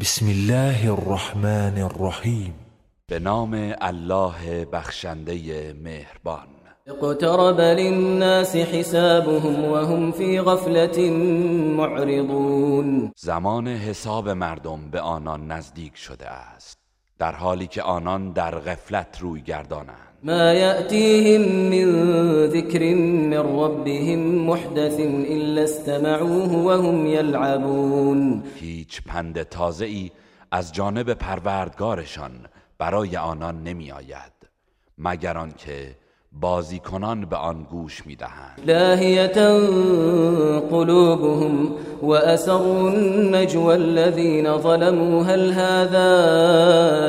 بسم الله الرحمن الرحیم به نام الله بخشنده مهربان. اقترب للناس حسابهم وهم في غفلة معرضون. زمان حساب مردم به آنان نزدیک شده است. در حالی که آنان در غفلت روی گردانند. ما يأتيهم من ذكر من ربهم محدث إلا استمعوه وهم يلعبون هیچ پند تازه ای از جانب پروردگارشان برای آنان نمی آید مگر آنکه بازیکنان به آن گوش می‌دهند. لاهیتا قلوبهم وأسروا النجوى الذين ظلموا هل هذا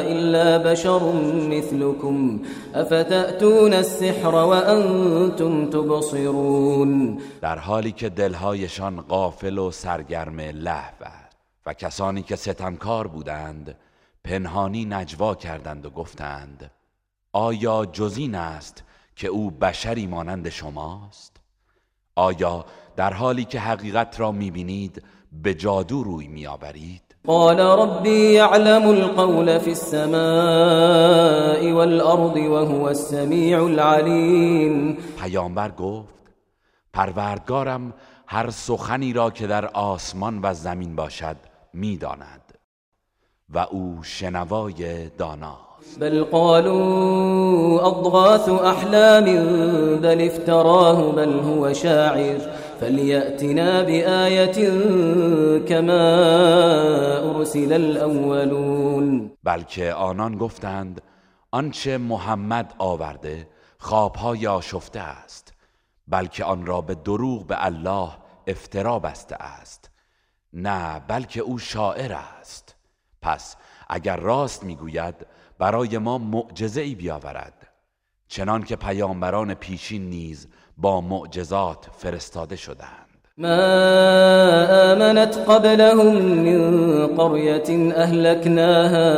إلا بشر مثلكم أفتأتون السحر وأنتم تبصرون؟ در حالی که دلهایشان غافل و سرگرم لهو است و کسانی که ستمکار بودند پنهانی نجوا کردند و گفتند آیا جزین است که او بشری مانند شماست؟ آیا در حالی که حقیقت را می‌بینید به جادو روی میآورید؟ قال ربي يعلم القول في السماء والأرض وهو السميع العليم پیامبر گفت پروردگارم هر سخنی را که در آسمان و زمین باشد می‌داند و او شنوای داناست بل قالوا أضغاث أحلام بل افتراه بل هو شاعر. فليأتنا بآية كما أرسل الأولون. بلکه آنان گفتند آنچه محمد آورده خوابهای آشفته است بلکه آن را به دروغ به الله افترا بسته است. نه بلکه او شاعر است. پس اگر راست می‌گوید برای ما معجزه ای بیاورد. چنان که پیامبران پیشین نیز با معجزات فرستاده شدند. ما آمنت قبلهم من قرية أهلكناها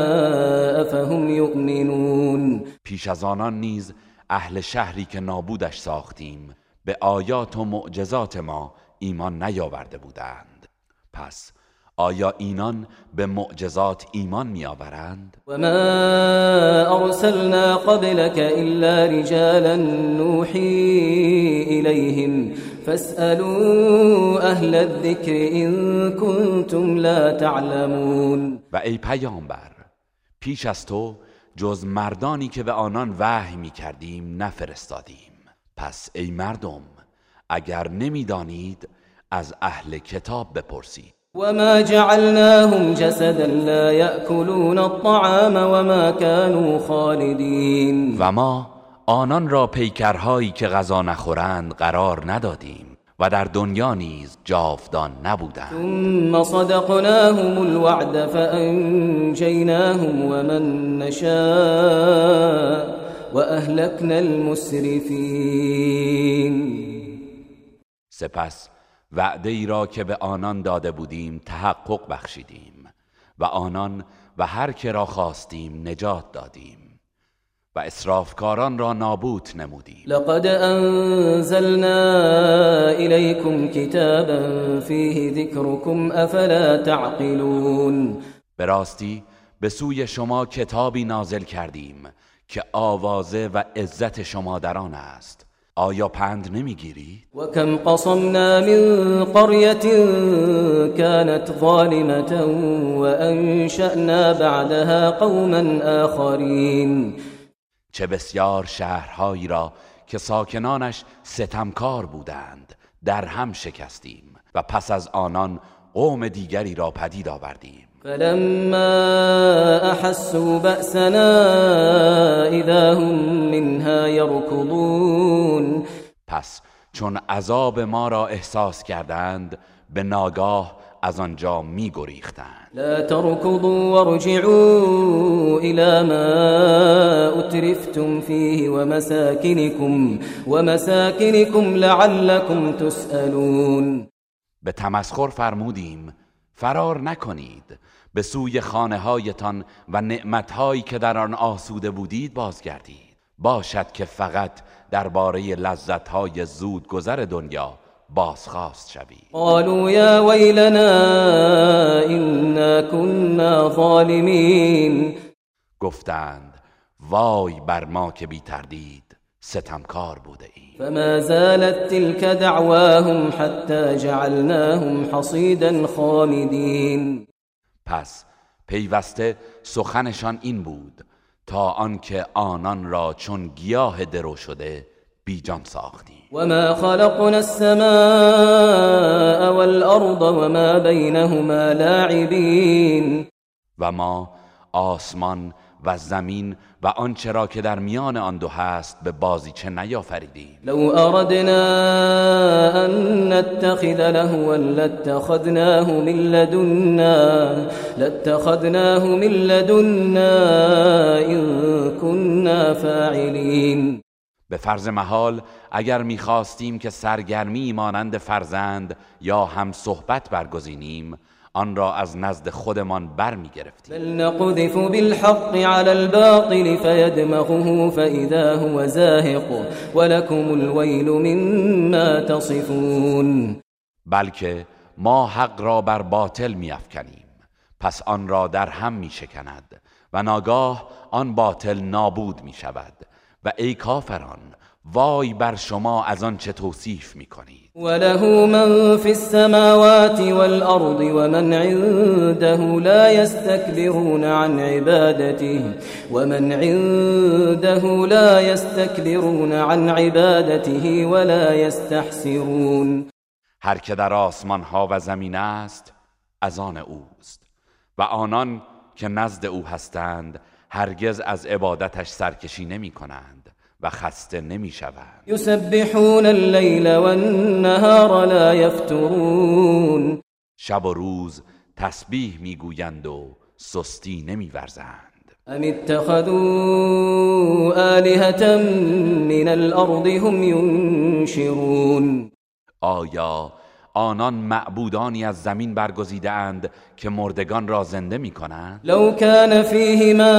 أفهم يؤمنون. پیش از آنان نیز اهل شهری که نابودش ساختیم به آیات و معجزات ما ایمان نیاورده بودند. پس آیا اینان به معجزات ایمان میآورند؟ وما أرسلنا قبلك إلا رجالا نوحي إليهم. فاسألوا أهل الذكر إن كنتم لا تعلمون. و ای پیامبر پیش از تو جز مردانی که به آنان وحی می کردیم نفرستادیم. پس ای مردم اگر نمی‌دانید از اهل کتاب بپرسید. وما جعلناهم جسدا لا يأكلون الطعام وما كانوا خالدين. و ما آنان را پیکرهایی که غذا نخورند قرار ندادیم و در دنیا نیز جاودان نبودند. ثم صدقناهم الوعد فأنجيناهم ومن نشاء وأهلكنا المسرفين. سپس وعده ای را که به آنان داده بودیم تحقق بخشیدیم و آنان و هر که را خواستیم نجات دادیم و اسرافکاران را نابود نمودیم. لقد أنزلنا إليكم كتابا فيه ذكركم أفلا تعقلون. به راستی به سوی شما کتابی نازل کردیم که آوازه و عزت شما در آن است. آیا پند نمی‌گیرید وكم قصمنا من قرية كانت ظالمة وأنشأنا بعدها قوما آخرين. چه بسیار شهرهایی را که ساکنانش ستمکار بودند در هم شکستیم و پس از آنان قوم دیگری را پدید آوردیم. فلما أحسوا بأسنا إذا هم منها يركضون. پس چون عذاب ما را احساس کردند به ناگاه از آنجا می گریختند. لا تركضوا وارجعوا إلى ما أترفتم فيه ومساكنكم ومساكنكم لعلكم تسألون. به تمسخر فرمودیم فرار نکنید. به سوی خانه هایتان و نعمتهایی که در آن آسوده بودید بازگردید. باشد که فقط درباره لذتهای زود گذر دنیا بازخواست شوی قالوا یا ویلنا إنا كنا ظالمین گفتند وای بر ما که بی تردید ستمکار بوده ایم. فما زالت تلك دعواهم حتى جعلناهم حصيدا خامدين. پس پیوسته سخنشان این بود تا آنکه آنان را چون گیاه درو شده بیجان ساختیم. وما خلقنا السماء والأرض وما بينهما لاعبين. و ما آسمان و زمین و آنچه را که در میان آن دو هست به بازیچه نیافریدیم. لو أردنا أن نتخذ لهوا لاتخذناه من لدنا لاتخذناه من لدنا إن كنا فاعلين به فرض محال اگر می‌خواستیم که سرگرمی مانند فرزند یا هم صحبت برگزینیم آن را از نزد خودمان برمیگرفتیم. بل نقذف بالحق على الباطل فيدمغه فإذا هو زاهق ولكم الويل مما تصفون. بلکه ما حق را بر باطل میافکنیم. پس آن را در هم میشکند و ناگاه آن باطل نابود می شود و ای کافران وای بر شما از آن چه توصیف می کنید وله من في السماوات والأرض ومن عنده لا يستكبرون عن عبادته ومن عنده لا يستكبرون عن عبادته ولا يستحسرون هر که در آسمان ها و زمین است از آن اوست. و آنان که نزد او هستند هرگز از عبادتش سرکشی نمی کنند و خسته نمی شوند يسبحون الليل والنهار لا يفترون شب و روز تسبیح می‌گویند و سستی نمیورزند. أم اتخذوا آلهة من الأرض هم ينشرون آیا آنان معبودانی از زمین برگزیده اند که مردگان را زنده می کنند؟ لو كان فيهما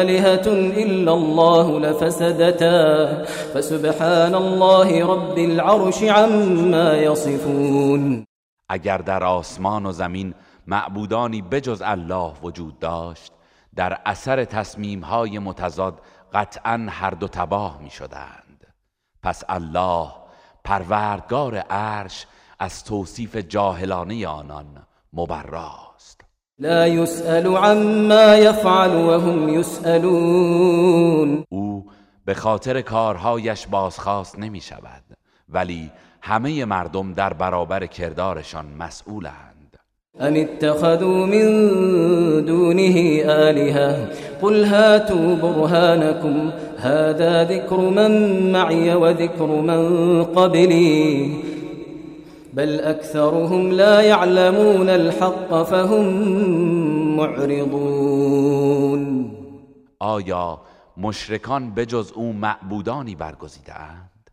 آلهة إلا الله لفسدتا فسبحان الله رب العرش عما يصفون اگر در آسمان و زمین معبودانی بجز الله وجود داشت در اثر تصمیم های متضاد قطعا هر دو تباه می شدند پس الله پروردگار عرش از توصیف جاهلانه آنان مبراست. لا يسأل عما يفعل وهم يسألون. او به خاطر کارهایش بازخواست نمی شود ولی همه مردم در برابر کردارشان مسئولند. أم اتخذوا من دونه آلهة قل هاتوا برهانكم هذا ذكر من معي وذكر من قبلي. بل أكثرهم لا يعلمون الحق فهم معرضون. آیا مشرکان بجز او معبودانی برگزیده اند؟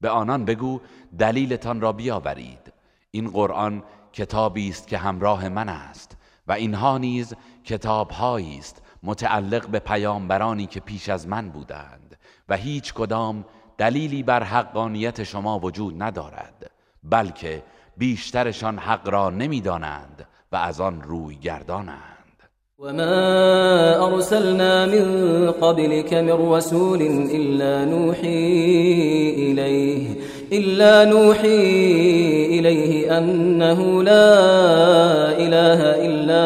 به آنان بگو دلیلتان را بیاورید. این قرآن کتابی است که همراه من است و اینها نیز کتابهایی است متعلق به پیامبرانی که پیش از من بودند و هیچ کدام دلیلی بر حقانیت شما وجود ندارد بلکه بیشترشان حق را نمی‌دانند و از آن روی گردانند. وما أرسلنا من قبلك من رسول إلا نوحي إليه إلا نوحي إليه أنه لا إله إلا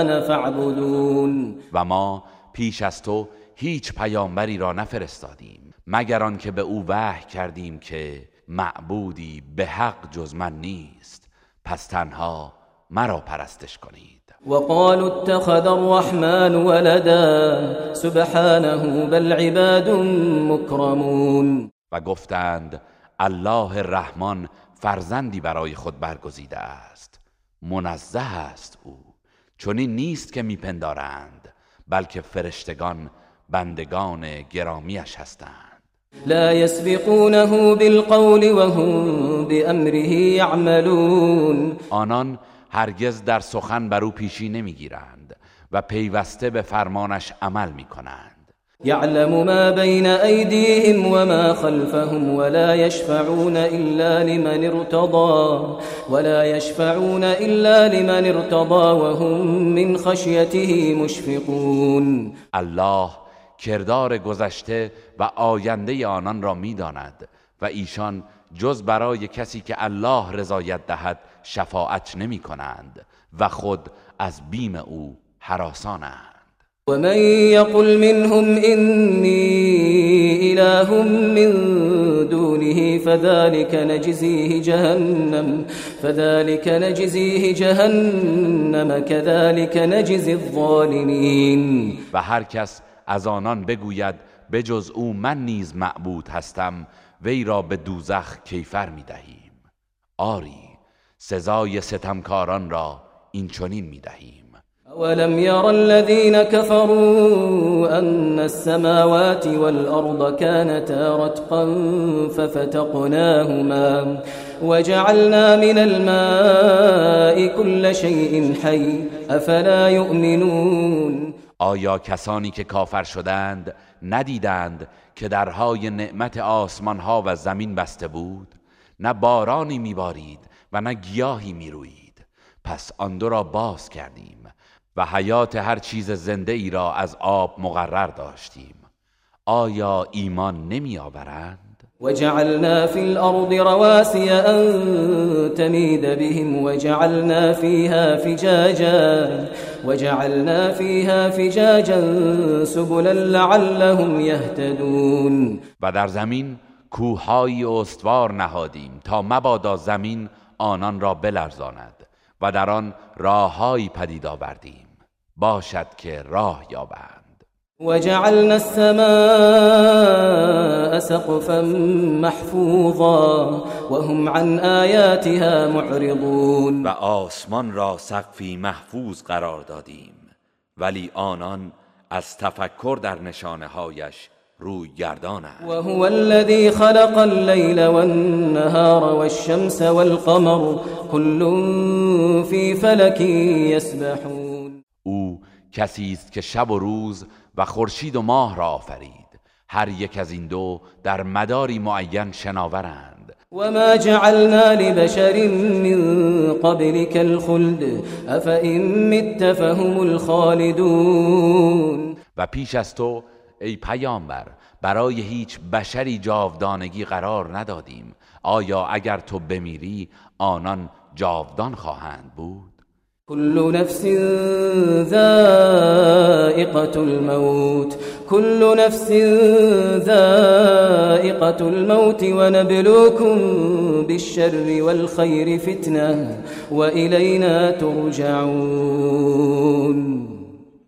أنا فاعبدون. و ما پیش از تو هیچ پیامبری را نفرستادیم مگر آنکه به او وحی کردیم که معبودی به حق جز من نیست. پس تنها مرا پرستش کنید. وقالوا اتخذ الرحمن ولدا سبحانه بل عباد مكرمون و گفتند الله رحمان فرزندی برای خود برگزیده است منزه است او چنین نیست که میپندارند. بلکه فرشتگان بندگان گرامیش هستند. لا يسبقونه بالقول وهم بأمره يعملون. آنان هرگز در سخن بر او پیشی نمی‌گیرند و پیوسته به فرمانش عمل می کنند يعلم ما بين أيديهم وما خلفهم ولا يشفعون إلا لمن ارتضى ولا يشفعون إلا لمن ارتضى وهم من خشيته مشفقون. الله کردار گذشته و آینده آنان را می‌داند و ایشان جز برای کسی که الله رضایت دهد شفاعت نمی کنند و خود از بیم او حراسانند. ومن يقل منهم إني إله من دونه فذلك نجزيه جهنم فذلك نجزيه جهنم كذلك نجزي الظالمين. و هر کس از آنان بگوید بجز او من نیز معبود هستم وی را به دوزخ کیفر می دهیم آری سزای ستمکاران را این چنین می دهیم أولم ير الذين كفروا أن السماوات والأرض كانتا رتقا ففتقناهما وجعلنا من الماء كل شيء حي أفلا يؤمنون آیا کسانی که کافر شدند ندیدند که درهای نعمت آسمان ها و زمین بسته بود؟ نه بارانی میبارید و نه گیاهی می‌روید. پس آن دو را باز کردیم. و حیات هر چیز زنده ای را از آب مقرر داشتیم. آیا ایمان نمی آورند؟ وجعلنا في الأرض رواسي أن تميد بهم وجعلنا فيها فجاجا وجعلنا فيها فجاجا سبلا لعلهم يهتدون و در زمین کوههایی استوار نهادیم تا مبادا زمین آنان را بلرزاند. و در آن راههایی پدید آوردیم. باشد که راه یابند. وجعلنا السماء سقفا محفوظا وهم عن آياتها معرضون. و آسمان را سقفی محفوظ قرار دادیم. ولی آنان از تفکر در نشانه هایش روی گردانند وهو الذي خلق الليل والنهار والشمس والقمر كل في فلك يسبحون او کسی است که شب و روز و خورشید و ماه را آفرید. هر یک از این دو در مداری معین شناورند. وما جعلنا لبشر من قبلك الخلد أفإن مت فهم الخالدون. و پیش از تو ای پیامبر برای هیچ بشری جاودانگی قرار ندادیم. آیا اگر تو بمیری آنان جاودان خواهند بود؟ كل نفس ذائقة الموت كل نفس ذائقة الموت ونبلوكم بالشر والخير فتنة وإلينا ترجعون.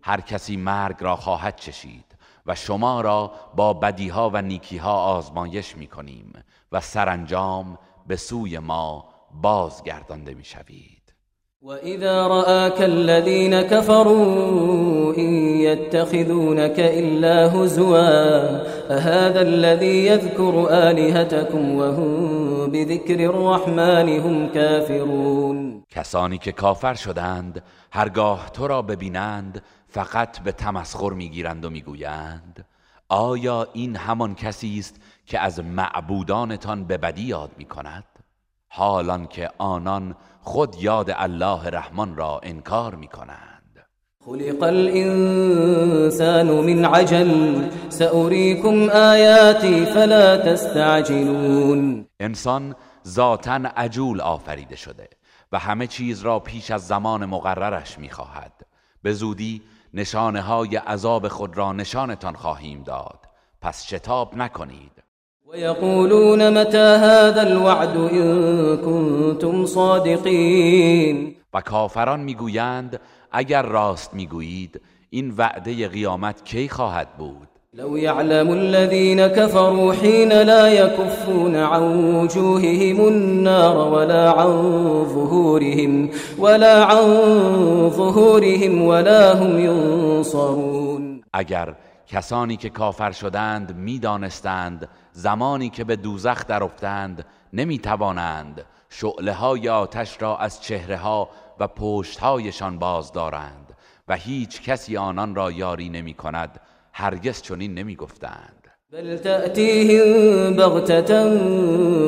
هر کسی مرگ را خواهد چشید. و شما را با بدیها و نیکیها آزمایش می کنیم و سرانجام به سوی ما بازگردانده می شوید وإذا رآك الذين كفروا إن يتخذونك إلا هزوا أهذا الذي يذكر آلهتكم وهم بذكر الرحمن هم كافرون کسانی که کافر شدند هرگاه تو را ببینند فقط به تمسخر می‌گیرند و می‌گویند آیا این همان کسی است که از معبودانتان به بدی یاد می کند؟ حالان که آنان خود یاد الله رحمان را انکار می کنند خلق الانسان من عجل سأريكم آیاتی فلا تستعجلون. انسان ذاتا عجول آفریده شده و همه چیز را پیش از زمان مقررش می‌خواهد. به زودی نشانه های عذاب خود را نشانتان خواهیم داد. پس شتاب نکنید. ويقولون متى هذا الوعد إن كنتم صادقين؟ و کافران می‌گویند اگر راست می‌گویید این وعده قیامت کی خواهد بود؟ لو يعلم الذين كفروا حين لا يكفون عن وجوههم النار ولا عن ظهورهم ولا عن ظهورهم ولا هم ينصرون. اگر کسانی که کافر شدند می‌دانستند زمانی که به دوزخ در افتند نمی توانند شعله های آتش را از چهره ها و پشت هایشان باز دارند و هیچ کسی آنان را یاری نمی کند هرگز چنین نمی‌گفتند. بل تأتيهم بغتة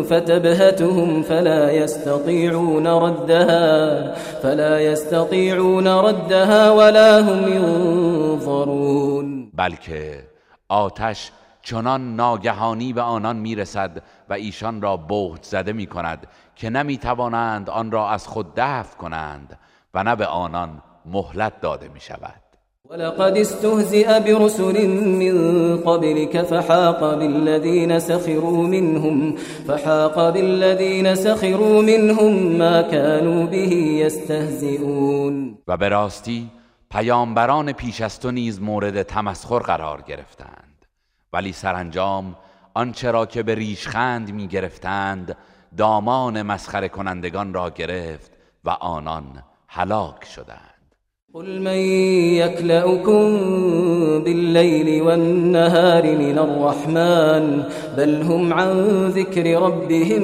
فتبهتهم فلا يستطيعون ردها فلا يستطيعون ردها ولا هم ينظرون. بلکه آتش چنان ناگهانی به آنان می‌رسد و ایشان را بهت زده می کند که نمی توانند آن را از خود دفع کنند و نه به آنان مهلت داده می شود ولقد استهزئ برسل من قبلك فحاق بالذين سخروا منهم فحاق بالذين سخروا منهم ما كانوا به يستهزئون. و به پیامبران پیش از تو نیز مورد تمسخر قرار گرفتند. ولی سرانجام آنچه را که به ریشخند می گرفتند دامان مسخره کنندگان را گرفت و آنان هلاک شدند. قل من يكلأكم بالليل والنهار من الرحمن بل هم عن ذكر ربهم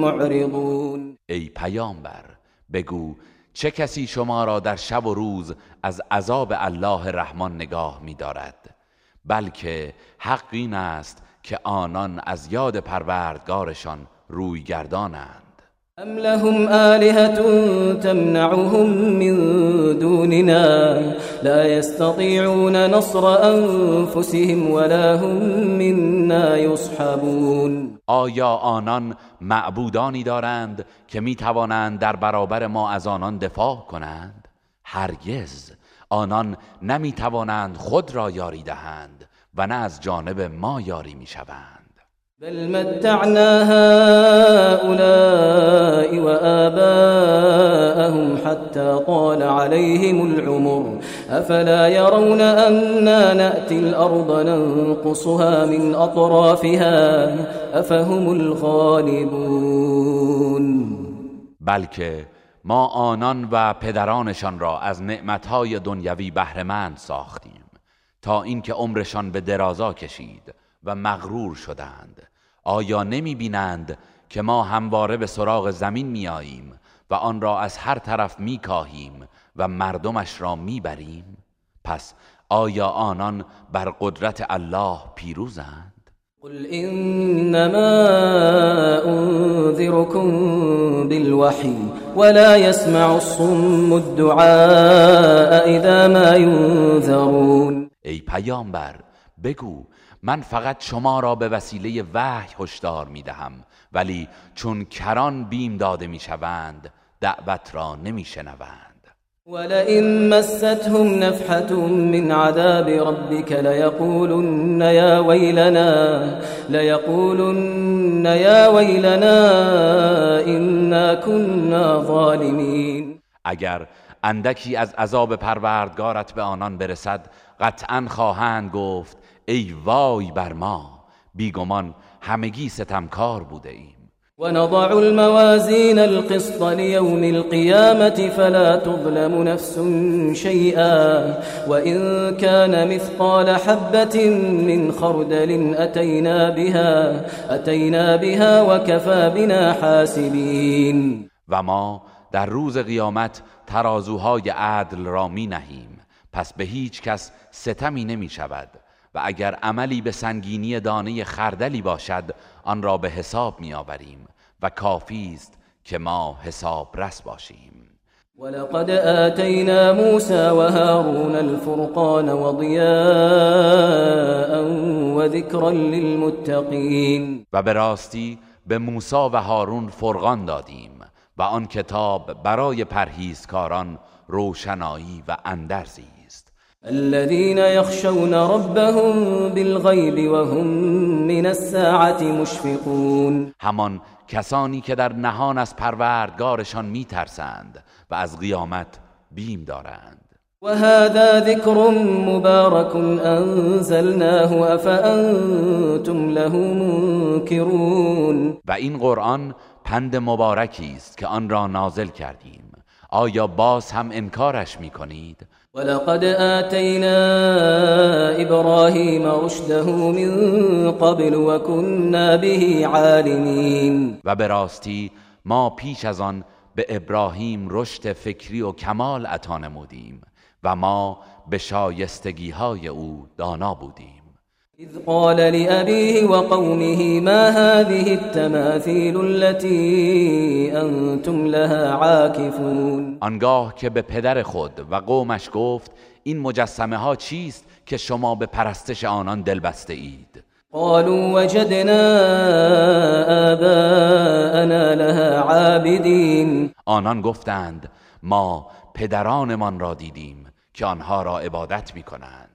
معرضون ای پیامبر بگو چه کسی شما را در شب و روز از عذاب الله رحمان نگاه می دارد بلکه حق این است که آنان از یاد پروردگارشان روی گردانند أم لهم آلهة تمنعهم من دوننا لا يستطيعون نصر أنفسهم ولا هم منا يصحبون آیا آنان معبودانی دارند که می توانند در برابر ما از آنان دفاع کنند؟ هرگز. آنان نمی توانند خود را یاری دهند و نه از جانب ما یاری می شوند بل متعنا هؤلاء وآباءهم حتى طال عليهم العمر. أفلا يرون أنا نأتي الأرض ننقصها من أطرافها؟ أفهم الغالبون. بلکه ما آنان و پدرانشان را از نعمتهای دنیوی بهرهمند ساختیم تا اینکه عمرشان به درازا کشید. و مغرور شدند. آیا نمی بینند که ما همواره به سراغ زمین می آییم و آن را از هر طرف می کاهیم و مردمش را می بریم پس آیا آنان بر قدرت الله پیروزند؟ قل انما انذركم بالوحي ولا يسمع الصم الدعاء اذا ما ينذرون ای پیامبر بگو من فقط شما را به وسیله وحی هشدار می دهم ولی چون کران بیم داده می شوند دعوت را نمی شنوند. ولئن مستهم نفحة من عذاب ربك ليقولن يا ويلنا ليقولن يا ويلنا إنا كنا ظالمين. اگر اندکی از عذاب پروردگارت به آنان برسد قطعا خواهند گفت ای وای بر ما بیگمان همگی ستمکار بوده ایم. ونضع الموازين القسط ليوم القيامة فلا تظلم نفس شيئا وإن كان مثقال حبة من خردل أتينا بها أتينا بها وكفى بنا حاسبين و ما در روز قیامت ترازوهای عدل را می نهیم. پس به هیچ کس ستمی نمی شود. و اگر عملی به سنگینی دانه خردلی باشد آن را به حساب می آوریم و کافی است که ما حساب رس باشیم. ولقد آتينا موسى وهارون الفرقان وضياء وذكرا للمتقين و به راستی به موسی و هارون فرقان دادیم و آن کتاب برای پرهیزکاران روشنایی و اندرزی. است الذين يخشون ربهم بالغيب وهم من الساعة مشفقون. همان کسانی که در نهان از پروردگارشان میترسند و از قیامت بیم دارند. وهذا ذكر مبارك أنزلناه أفأنتم له منكرون. و این قرآن پند مبارکی است که آن را نازل کردیم. آیا باز هم انکارش می کنید؟ ولقد آتينا إبراهيم رشده من قبل وكنا به عالمين. و به ما پیش از آن به ابراهیم رشد فکری و کمال عطا نمودیم و ما به شایستگی های او دانا بودیم. إذ قال لأبيه وقومه ما هذه التماثيل التي أنتم لها عاكفون؟ آنگاه که به پدر خود و قومش گفت این مجسمه ها چیست که شما به پرستش آنان دل بسته اید قالوا وجدنا آباءنا لها عابدين آنان گفتند ما پدرانمان را دیدیم که آنها را عبادت می کنند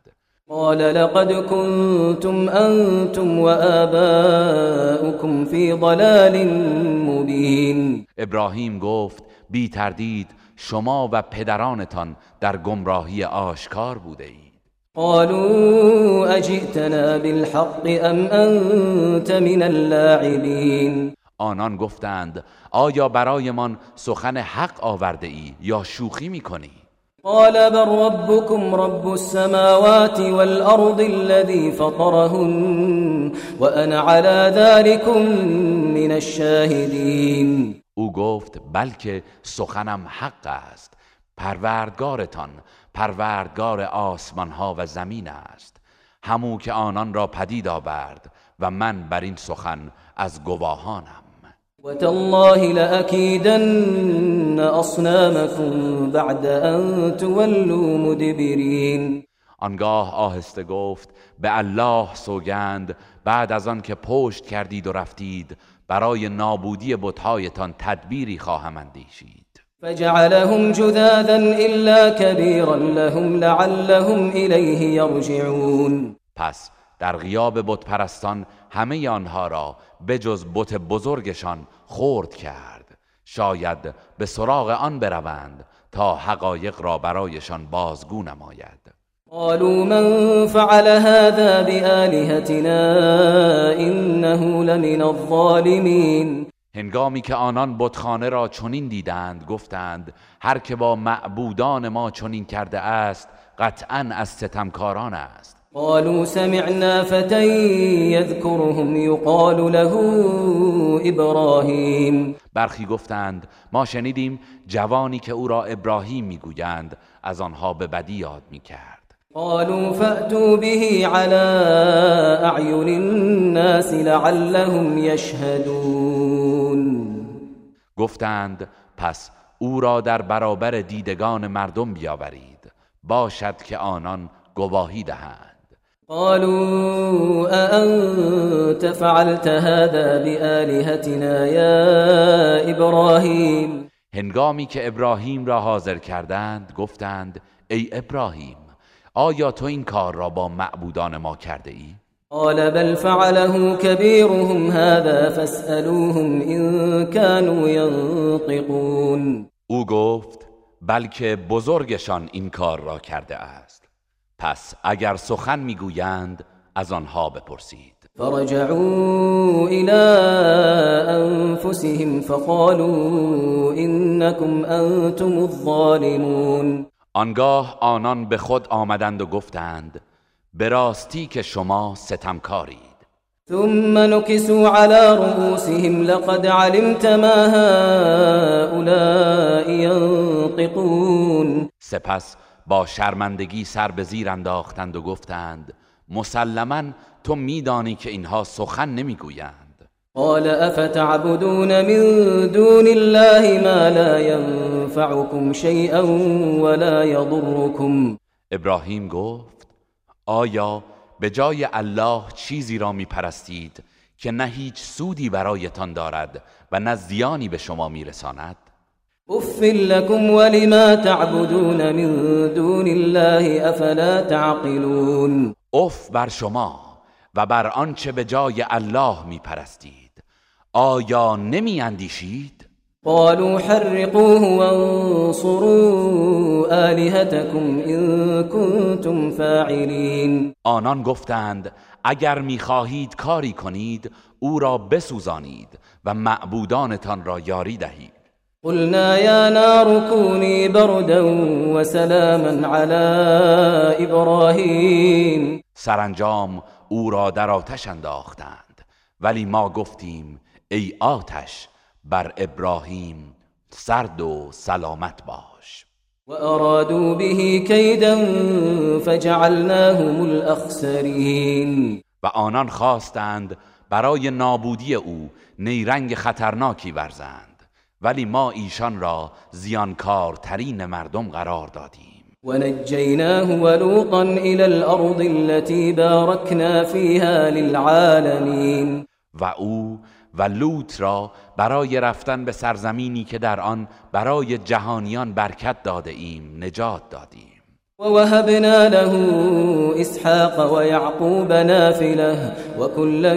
قال لقد كنتم أنتم وآباؤكم في ضلال مبين. ابراهیم گفت بی تردید شما و پدرانتان در گمراهی آشکار بوده اید. قالوا أجئتنا بالحق أم أنت من اللاعبين. آنان گفتند آیا برایمان سخن حق آورده ای یا شوخی می کنی؟ قال بل ربكم رب السماوات والأرض الذي فطرهن وأنا على ذلك من الشاهدين. او گفت بلکه سخنم حق است. پروردگارتان پروردگار آسمان ها و زمین است. همو که آنان را پدید آورد و من بر این سخن از گواهانم. وتالله لأكيدن أصنامكم بعد أن تولوا مدبرين. آنگاه آهسته گفت به الله سوگند بعد از آن که پشت کردید و رفتید برای نابودی بتهایتان تدبیری خواهم اندیشید. فجعلهم جذاذا إلا كبيرا لهم لعلهم إليه يرجعون. پس در غیاب بت پرستان همه آنها را بجز بت بزرگشان خرد کرد. شاید به سراغ آن بروند تا حقایق را برایشان بازگو نماید. قالوا من فعل هذا بآلهتنا إنه لمن الظالمين هنگامی که آنان بتخانه را چنین دیدند گفتند هر که با معبودان ما چنین کرده است قطعا از ستمکاران است. قالوا سمعنا فتى يذكرهم يقال له إبراهيم. برخی گفتند ما شنیدیم جوانی که او را ابراهیم می‌گویند از آنها به بدی یاد می‌کرد. قالوا فأتوا به على أعين الناس لعلهم يشهدون گفتند پس او را در برابر دیدگان مردم بیاورید باشد که آنان گواهی دهند. قالوا أأنت فعلت هذا بآلهتنا يا إبراهيم؟ هنگامی که ابراهیم را حاضر کردند گفتند ای ابراهیم آیا تو این کار را با معبودان ما کرده ای؟ قال بل فعله كبيرهم هذا فاسألوهم إن كانوا ينطقون. او گفت بلکه بزرگشان این کار را کرده است. پس اگر سخن می‌گویند از آنها بپرسید. فرجعوا إلى أنفسهم فقالوا إنكم أنتم الظالمون. آنگاه آنان به خود آمدند و گفتند به راستی که شما ستمکارید. ثم نكسوا على رؤوسهم لقد علمت ما هؤلاء ينطقون. سپس با شرمندگی سر به زیر انداختند و گفتند مسلما تو میدانی که اینها سخن نمی‌گویند. قال أفتعبدون من دون الله ما لا ينفعكم شيئا ولا يضركم ابراهیم گفت آیا به جای الله چیزی را میپرستید که نه هیچ سودی برایتان دارد و نه زیانی به شما میرساند؟ اف لكم ولما تعبدون من دون الله افلا تعقلون اف بر شما و بر آنچه به جای الله میپرستید. آیا نمی اندیشید؟ قالوا حرقوه وانصروا آلهتكم إن كنتم فاعلين. آنان گفتند اگر می‌خواهید کاری کنید او را بسوزانید و معبودانتان را یاری دهید. قلنا يا نار كوني بردا وسلاما على إبراهيم. سرانجام او را در آتش انداختند. ولی ما گفتیم ای آتش بر ابراهیم سرد و سلامت باش. وأرادوا به كيدا فجعلناهم الأخسرين و آنان خواستند برای نابودی او نیرنگ خطرناکی ورزند. ولی ما ایشان را زیانکارترین مردم قرار دادیم. ونجيناه ولوطا إلى الأرض التي باركنا فيها للعالمين و او و لوط را برای رفتن به سرزمینی که در آن برای جهانیان برکت داده ایم نجات دادیم. ووهبنا له إسحاق ويعقوب نافلة وكلا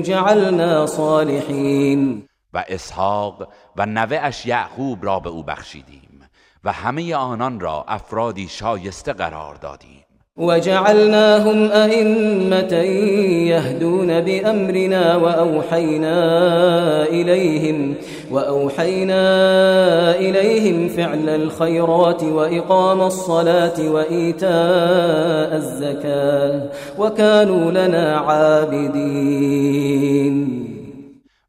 جعلنا صالحين و اسحاق و نوه اش یعقوب را به او بخشیدیم و همه آنان را افرادی شایسته قرار دادیم. وجعلناهم أئمة يهدون بأمرنا وأوحينا إليهم وأوحينا إليهم فعل الخيرات وإقام الصلاة وإيتاء الزكاة وكانوا لنا عابدين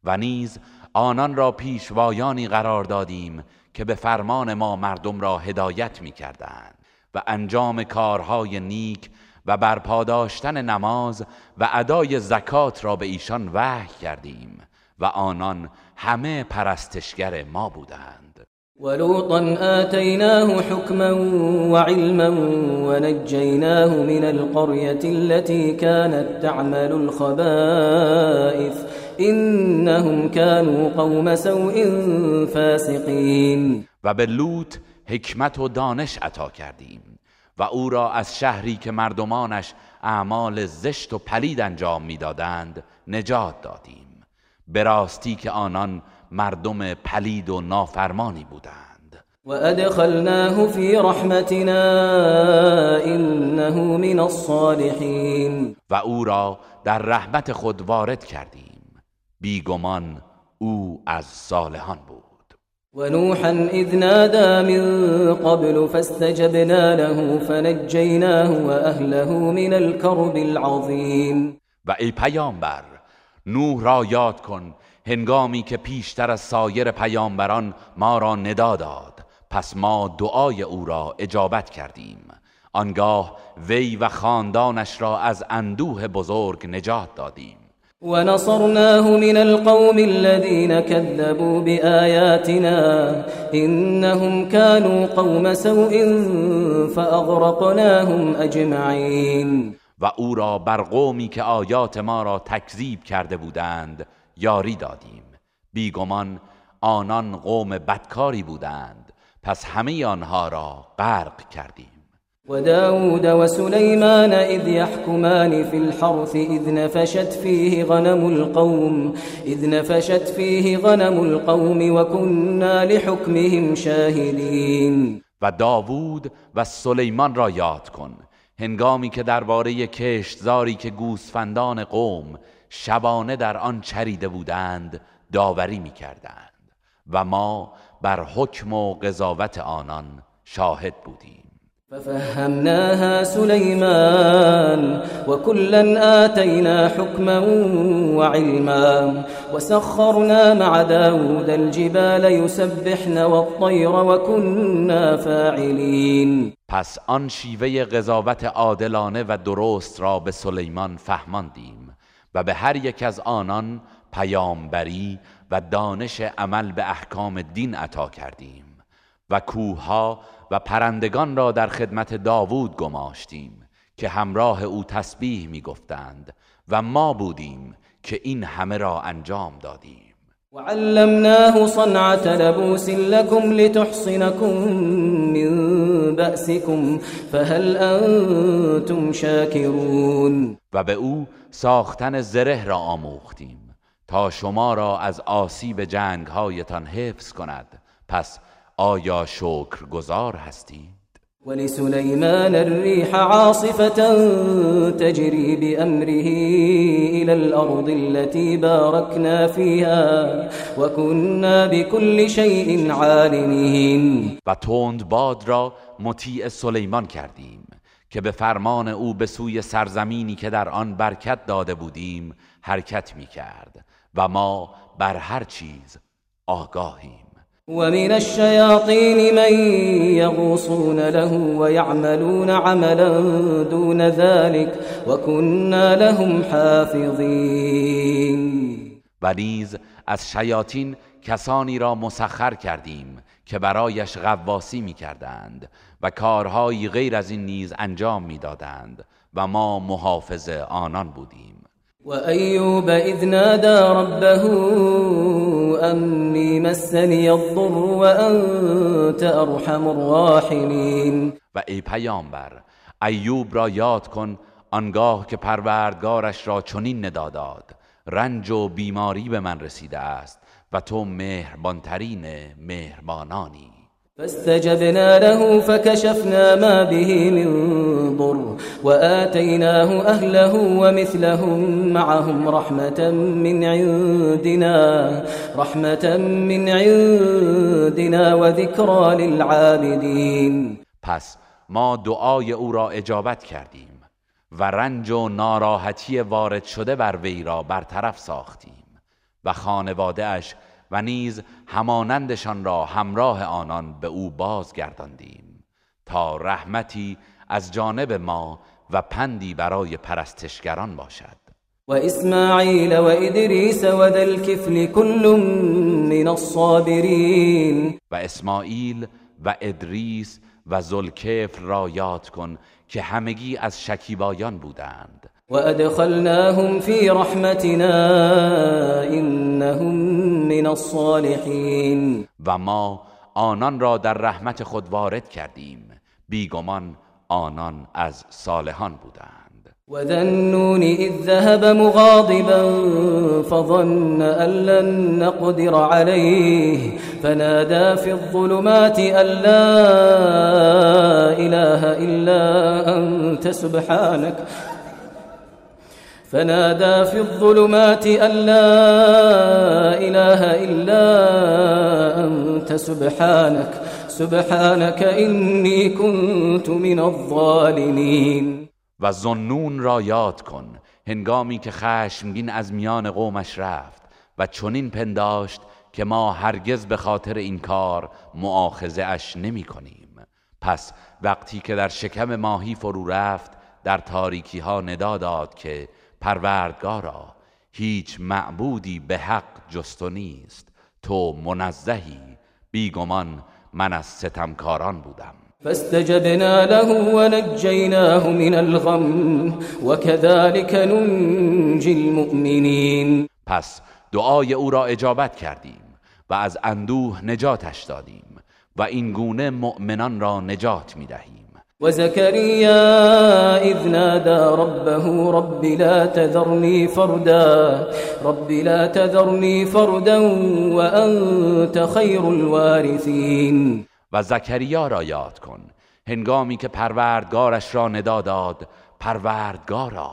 و نیز آنان را پیشوایانی قرار دادیم که به فرمان ما مردم را هدایت می کردند و انجام کارهای نیک و برپا داشتن نماز و ادای زکات را به ایشان وحی کردیم و آنان همه پرستشگر ما بودند. ولوطا آتيناه حكما وعلما ونجيناه من القرية التي كانت تعمل الخبائث إنهم كانوا قوم سوء فاسقين. و به لوط حکمت و دانش عطا کردیم و او را از شهری که مردمانش اعمال زشت و پلید انجام می‌دادند نجات دادیم. به راستی که آنان مردم پلید و نافرمانی بودند. وأدخلناه في رحمتنا إنه من الصالحين. و او را در رحمت خود وارد کردیم. بیگمان او از صالحان بود. ونوحا إذ نادى من قبل فاستجبنا له فنجيناه وأهله من الكرب العظيم. و ای پیامبر نوح را یاد کن هنگامی که پیشتر از سایر پیامبران ما را ندا داد پس ما دعای او را اجابت کردیم. آنگاه وی و خاندانش را از اندوه بزرگ نجات دادیم. ونصرناه من القوم الذين كذبوا بآياتنا إنهم كانوا قوم سوء فأغرقناهم أجمعين. و او را بر قومی که آیات ما را تکذیب کرده بودند یاری دادیم. بیگمان آنان قوم بدکاری بودند پس همه آنها را غرق کردیم. وداود وسليمان إذ يحكمان في الحرث إذ نفشت فيه غنم القوم إذ نفشت فيه غنم القوم وكنا لحكمهم شاهدين. و داوود و سلیمان را یاد کن. هنگامی که درباره کشتزاری که گوسفندان قوم شبانه در آن چریده بودند داوری می کردند و ما بر حکم و قضاوت آنان شاهد بودیم. ففهمناها سليمان وكلا آتينا حكما وعلما وسخرنا مع داود الجبال يسبحن والطير وكنا فاعلين. پس آن شیوه قضاوت عادلانه و درست را به سلیمان فهماندیم و به هر یک از آنان پیامبری و دانش عمل به احکام دین عطا کردیم و کوها و پرندگان را در خدمت داوود گماشتیم که همراه او تسبیح می گفتند و ما بودیم که این همه را انجام دادیم. وعلمناه صنعة لبوس لكم لتحصنكم من بأسكم فهل أنتم شاكرون؟ و به او ساختن زره را آموختیم تا شما را از آسیب جنگهایتان حفظ کند. پس آیا شکر گذار هستید؟ ولسليمان الريح عاصفة تجري بأمره إلى الأرض التي باركنا فيها وكنا بكل شيء عالمين و تند باد را مطیع سلیمان کردیم که به فرمان او به سوی سرزمینی که در آن برکت داده بودیم حرکت می کرد و ما بر هر چیز آگاهیم ومن الشياطين من يغوصون له ويعملون عملا دون ذلك وكنا لهم حافظين. و نیز از شیاطین کسانی را مسخر کردیم که برایش غواسی می کردند و کارهایی غیر از این نیز انجام می‌دادند و ما محافظ آنان بودیم. وأيوب إذ نادى ربه أني مسني الضر وأنت أرحم الراحمين. و ای پیامبر ایوب را یاد کن آنگاه که پروردگارش را چنین ندا داد. رنج و بیماری به من رسیده است و تو مهربانترین مهربانانی. فاستجبنا له فكشفنا ما به من ضر وآتيناه أهله ومثلهم معهم رحمة من عندنا رحمة من عندنا وذكرى للعابدين. پس ما دعای او را اجابت کردیم و رنج و ناراحتی وارد شده بر وی را برطرف ساختیم و خانواده اش و نیز همانندشان را همراه آنان به او بازگرداندیم تا رحمتی از جانب ما و پندی برای پرستشگران باشد. و اسماعیل و ادریس و ذل کفل کل من الصابرین. و اسماعیل و ادریس و ذوالکفل را یاد کن که همگی از شکیبایان بودند. وأدخلناهم في رحمتنا إنهم من الصالحين. و ما آنان را در رحمت خود وارد کردیم. بیگمان آنان از صالحان بودند. وذنون إذ ذهب مغاضبا فظن أن لن نقدر عليه. فنادى في الظلمات أن لا إله إلا أنت سبحانك. فنادى في الظلمات أن لا إله إلا أنت. سبحانك سبحانك إني كنت من الظالمين. و زنون را یاد کن هنگامی که خشمگین از میان قومش رفت و چنین پنداشت که ما هرگز به خاطر این کار معاخزه اش نمی کنیم. پس وقتی که در شکم ماهی فرو رفت در تاریکی ها ندا داد که پروردگارا هیچ معبودی به حق جستو نیست. تو منزهی بیگمان من از ستمکاران بودم. فاستجبنا له ونجيناه من الغم وكذلك ننجي المؤمنين پس دعای او را اجابت کردیم و از اندوه نجاتش دادیم و این گونه مؤمنان را نجات می دهیم وزكريا إذ نادى ربه رب لا تذرني فردا رب لا تذرني فردا وأنت خير الوارثين. و زکریا را یاد کن هنگامی که پروردگارش را ندا داد پروردگارا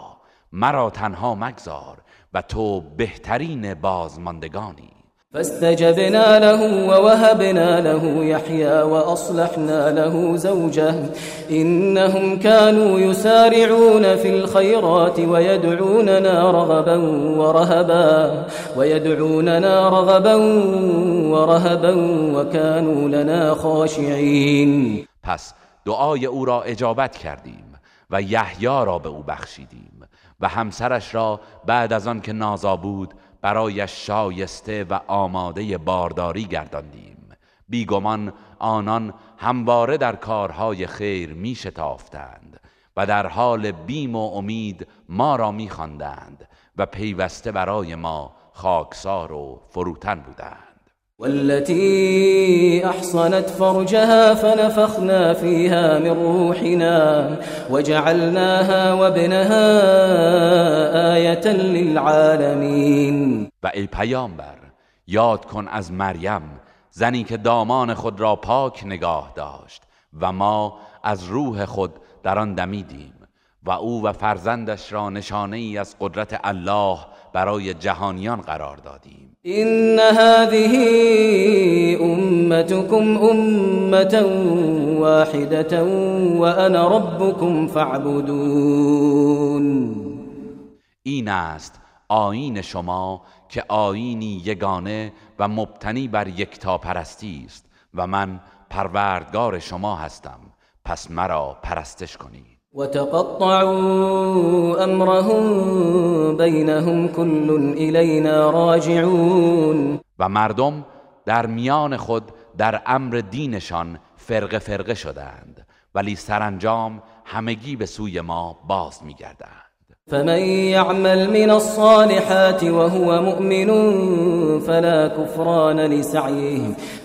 مرا تنها مگذار و تو بهترین بازماندگانی. فاستجبنا له ووهبنا له يحيى وأصلحنا له زوجه. إنهم كانوا يسارعون في الخيرات ويدعوننا رغبا ورهبا ويدعوننا رغبا ورهبا وكانوا لنا خاشعين. پس دعای أو را اجابت کردیم و یحیی را به أو بخشیدیم و همسرش را بعد از آن که نازا بود برایش شایسته و آماده بارداری گرداندیم. بیگمان آنان همواره در کارهای خیر می شتافتند و در حال بیم و امید ما را می خواندند و پیوسته برای ما خاکسار و فروتن بودند. والتي احصنت فرجها فنفخنا فيها من روحنا وجعلناها وابنها آية للعالمين و ای پیامبر یاد کن از مریم زنی که دامان خود را پاک نگاه داشت و ما از روح خود در آن دمیدیم و او و فرزندش را نشانه ای از قدرت الله برای جهانیان قرار دادیم. إن هذه أمتكم أمة واحدة وأنا ربكم فاعبدون. این است آیین شما که آیینی یگانه و مبتنی بر یکتاپرستی است و من پروردگار شما هستم. پس مرا پرستش کنید. وتقطعوا امرهم بينهم كل الینا راجعون. و مردم در میان خود در امر دینشان فرقه فرقه شدند ولی سرانجام همگی به سوی ما باز میگردند. فمن يعمل من الصالحات وهو مؤمن فلا كفران لسعيه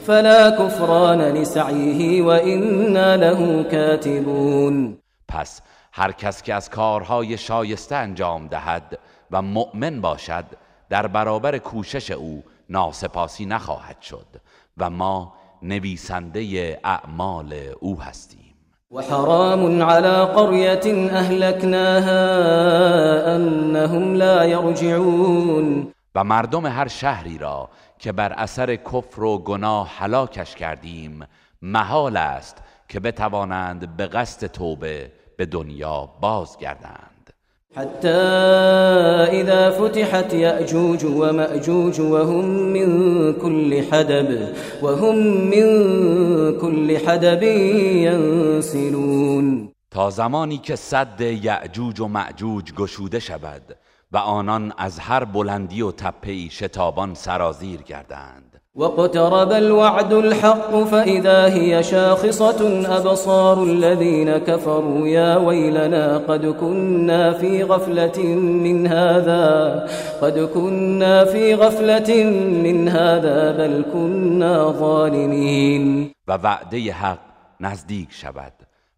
فلا كفران لسعيه وإنا له كاتبون. پس هر کس که از کارهای شایسته انجام دهد و مؤمن باشد در برابر کوشش او ناسپاسی نخواهد شد و ما نویسنده اعمال او هستیم. وحرام على قرية أهلكناها أنهم لا يرجعون. و مردم هر شهری را که بر اثر کفر و گناه هلاکش کردیم محال است که بتوانند به قصد توبه به دنیا بازگردند. حتى إذا فتحت يأجوج ومأجوج وهم من كل حدب وهم من كل حدب ينسلون. تا زمانی که صد یعجوج و معجوج گشوده شود و آنان از هر بلندی و تپهی شتابان سرازیر گردند. واقترب الوعد الحق فإذا هي شاخصة أبصار الذين كفروا يا ويلنا قد كنا في غفلة من هذا قد كنا في غفلة من هذا بل كنا ظالمين. و وعده حق نزدیک شود.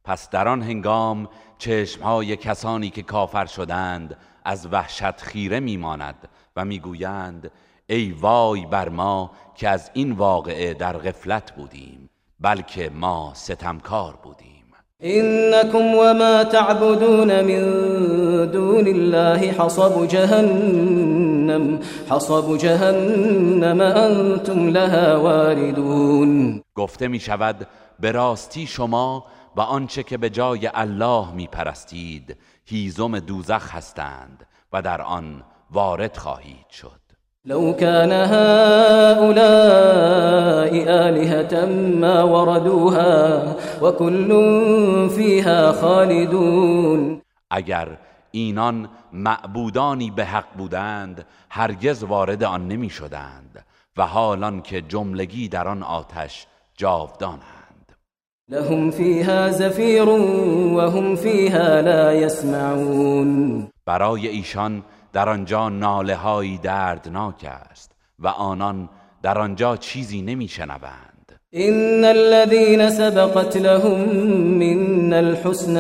پس در آن هنگام چشمهای کسانی که کافر شدند از وحشت خیره میماند و می‌گویند ای وای بر ما که از این واقعه در غفلت بودیم بلکه ما ستمکار بودیم. انکم وما تعبدون من دون الله حصب جهنم حصب جهنم انتم لها واردون. گفته می شود به راستی شما و آنچه که به جای الله می پرستید هیزم دوزخ هستند و در آن وارد خواهید شد. لو كان هؤلاء آلهة ما وردوها وكل فيها خالدون. اگر اینان معبودانی به حق بودند هرگز وارد آن نمی شدند و حالان که جملگی در آن آتش جاودانند. لهم فيها زفیر وهم فيها لا يسمعون برای ایشان در آنجا ناله هایی دردناک است و آنان در آنجا چیزی نمیشنوند. ان الذين سبقت لهم من الحسنى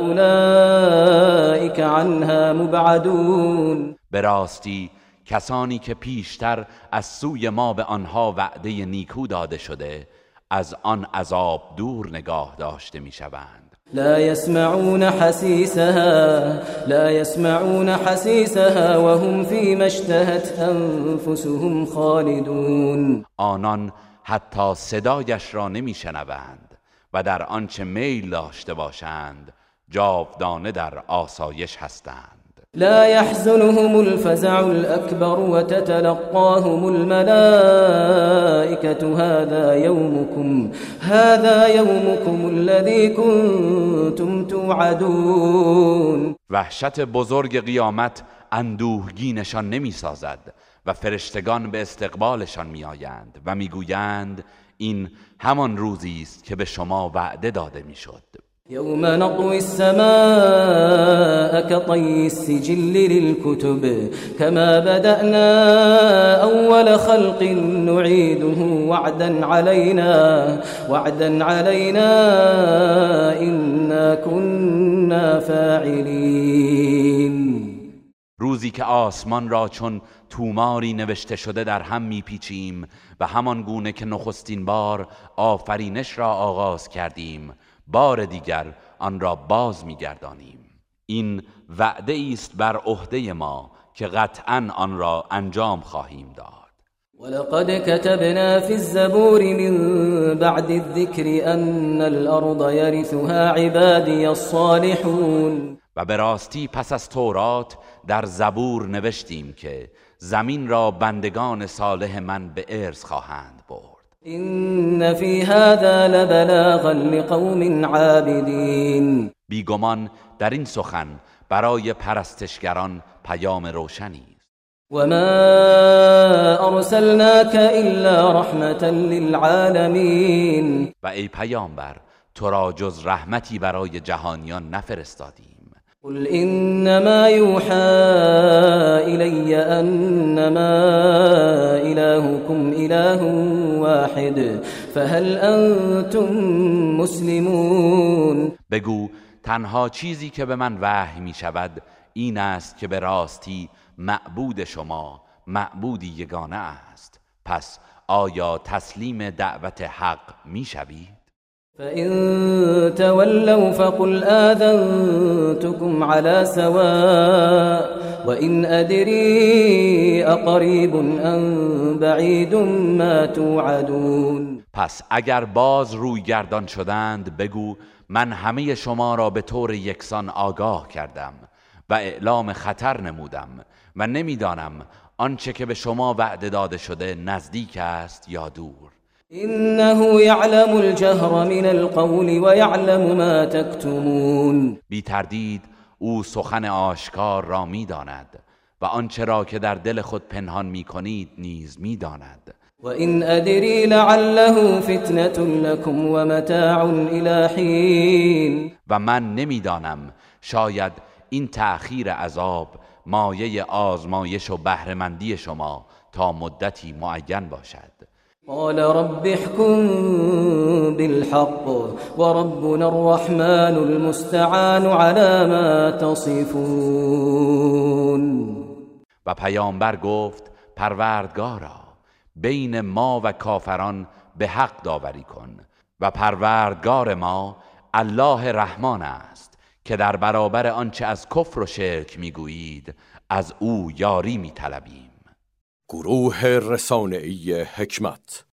اولئك عنها مبعدون. به راستی کسانی که پیشتر از سوی ما به آنها وعده نیکو داده شده از آن عذاب دور نگاه داشته می‌شوند. لا يسمعون حسيسها لا يسمعون حسيسها وهم فيما اشتهت انفسهم خالدون. آنان حتی صدایش را نمیشنوند و در آنچه میل داشته باشند جاودانه در آسایش هستند. لا يحزنهم الفزع الأكبر وتتلقاهم الملائكة هذا يومكم هذا يومكم الذي كنتم توعدون وحشت بزرگ قیامت اندوهگینشان نمی سازد و فرشتگان به استقبالشان می آیند و می‌گویند این همان روزی است که به شما وعده داده می‌شد. يوم نطوي السماء كطي السجل للكتب كما بدأنا أول خلق نعيده وعدا علينا وعدا علينا إنا كنا فاعلين. روزی که آسمان را چون توماری نوشته شده در هم میپیچیم و همان گونه که نخستین بار آفرینش را آغاز کردیم. بار دیگر آن را باز میگردانیم. این وعده است بر عهده ما که قطعا آن را انجام خواهیم داد. ولقد كتبنا في الزبور من بعد الذكر أن الأرض يرثها عبادي الصالحون. و به راستی پس از تورات در زبور نوشتیم که زمین را بندگان صالح من به ارث خواهند. این فی هذا لبلاغا لقوم عابدین بیگمان در این سخن برای پرستشگران پیام روشنی وما ارسلناك الا رحمتا للعالمین و ای پیامبر تو را جز رحمتی برای جهانیان نفرستادیم قل انما یوحى الی انما الهكم اله واحد فهل انتم مسلمون بگو تنها چیزی که به من وحی می شود این است که به راستی معبود شما معبودی یگانه است پس آیا تسلیم دعوت حق می شوید؟ فإن تولوا فقل آذنتكم على سواء وإن أدري أقريب أم بعيد ما توعدون پس اگر باز روی گردان شدند بگو من همه شما را به طور یکسان آگاه کردم و اعلام خطر نمودم و نمی‌دانم آنچه که به شما وعده داده شده نزدیک است یا دور. انه یعلم الجهر من القول و یعلم ما تکتمون بی تردید او سخن آشکار را می‌داند و آنچه را که در دل خود پنهان می کنید نیز می‌داند و این ادری لعله فتنه لكم و متاع الى و من نمی‌دانم شاید این تأخیر عذاب مایه آزمایش و بهرهمندی شما تا مدتی معین باشد. قال رب احكم بالحق وربنا الرحمن المستعان على ما تصفون. و پیامبر گفت پروردگارا بین ما و کافران به حق داوری کن و پروردگار ما الله رحمان است که در برابر آنچه از کفر و شرک می‌گویید از او یاری میطلبیم گروه رسانه‌ای حکمت.